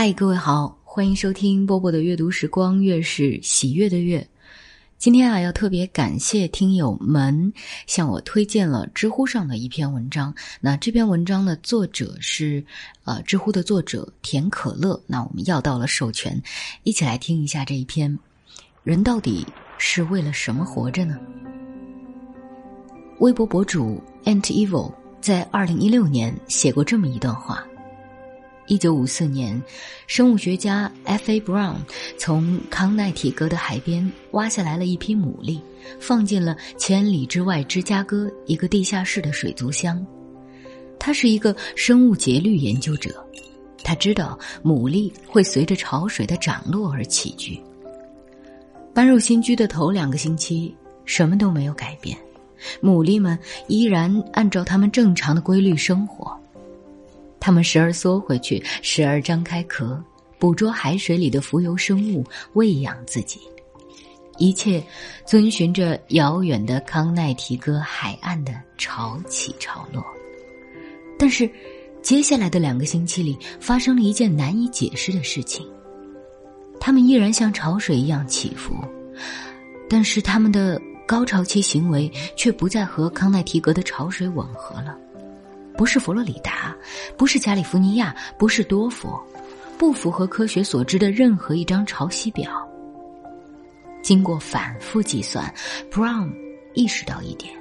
嗨，各位好，欢迎收听波波的阅读时光，月是喜悦的月。今天啊，要特别感谢听友们向我推荐了知乎上的一篇文章。那这篇文章的作者是呃，知乎的作者甜可乐。那我们要到了授权，一起来听一下这一篇。人到底是为了什么活着呢？微博博主 Ant Evil 在二零一六年写过这么一段话。一九五四年，生物学家 F.A. Brown 从康奈体格的海边挖下来了一批牡蛎，放进了千里之外芝加哥一个地下室的水族箱。他是一个生物节律研究者，他知道牡蛎会随着潮水的涨落而起居。搬入新居的头两个星期，什么都没有改变，牡蛎们依然按照他们正常的规律生活。它们时而缩回去，时而张开壳，捕捉海水里的浮游生物，喂养自己。一切遵循着遥远的康奈提哥海岸的潮起潮落。但是，接下来的两个星期里，发生了一件难以解释的事情。它们依然像潮水一样起伏，但是它们的高潮期行为却不再和康奈提格的潮水吻合了。不是佛罗里达，不是加利福尼亚，不是多佛，不符合科学所知的任何一张潮汐表。经过反复计算，Brown 意识到一点：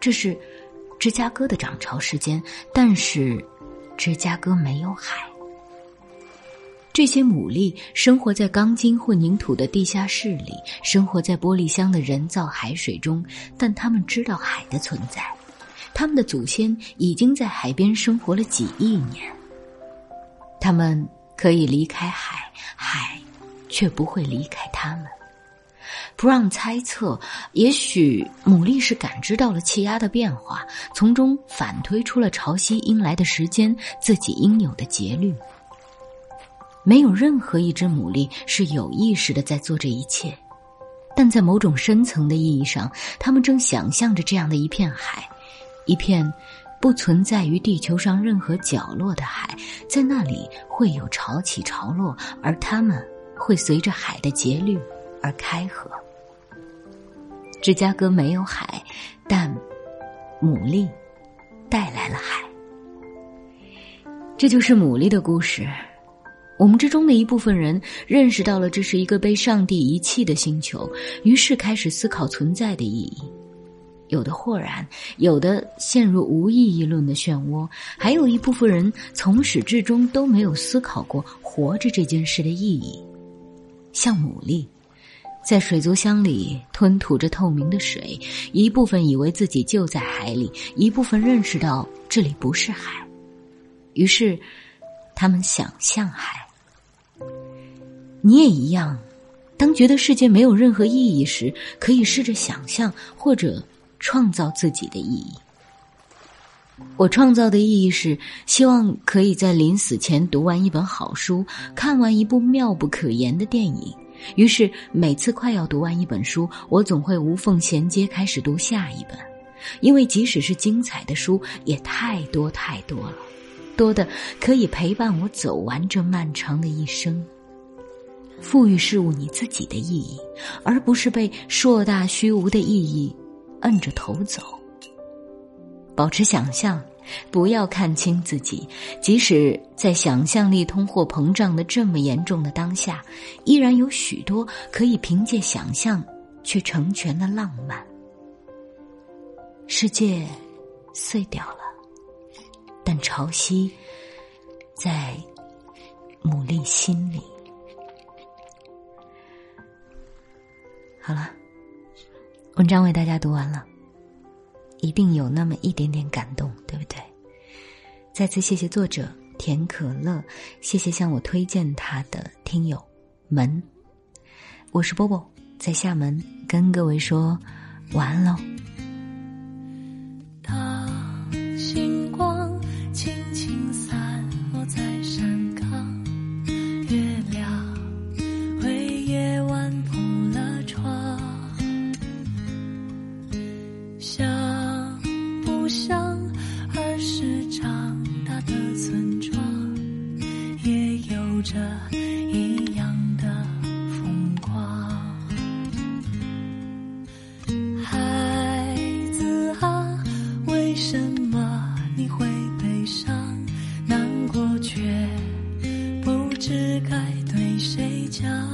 这是芝加哥的涨潮时间，但是芝加哥没有海。这些牡蛎生活在钢筋混凝土的地下室里，生活在玻璃箱的人造海水中，但他们知道海的存在。他们的祖先已经在海边生活了几亿年。他们可以离开海，海却不会离开他们。布让猜测，也许牡蛎是感知到了气压的变化，从中反推出了潮汐应来的时间，自己应有的节律。没有任何一只牡蛎是有意识的在做这一切，但在某种深层的意义上，他们正想象着这样的一片海。一片不存在于地球上任何角落的海，在那里会有潮起潮落，而它们会随着海的节律而开合。芝加哥没有海，但牡蛎带来了海。这就是牡蛎的故事。我们之中的一部分人认识到了这是一个被上帝遗弃的星球，于是开始思考存在的意义。有的豁然，有的陷入无意义论的漩涡，还有一部分人从始至终都没有思考过活着这件事的意义。像牡蛎，在水族箱里吞吐着透明的水，一部分以为自己就在海里，一部分认识到这里不是海，于是他们想象海。你也一样，当觉得世界没有任何意义时，可以试着想象，或者。创造自己的意义。我创造的意义是希望可以在临死前读完一本好书，看完一部妙不可言的电影。于是每次快要读完一本书，我总会无缝衔接开始读下一本，因为即使是精彩的书，也太多太多了，多的可以陪伴我走完这漫长的一生。赋予事物你自己的意义，而不是被硕大虚无的意义。摁着头走，保持想象，不要看清自己。即使在想象力通货膨胀的这么严重的当下，依然有许多可以凭借想象去成全的浪漫。世界碎掉了，但潮汐在牡蛎心里。文章为大家读完了，一定有那么一点点感动，对不对？再次谢谢作者甜可乐，谢谢向我推荐他的听友们，我是波波，在厦门跟各位说晚安喽。着一样的风光。孩子啊为什么你会悲伤？难过却不知该对谁讲。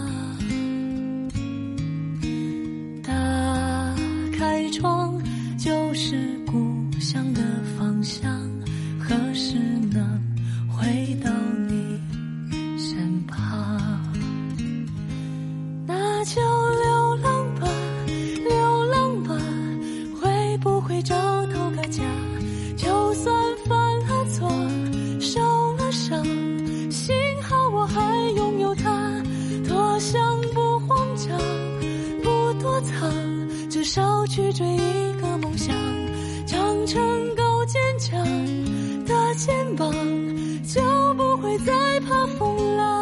少去追一个梦想长成够坚强的肩膀就不会再怕风浪。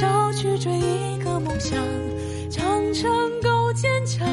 少去追一个梦想长成够坚强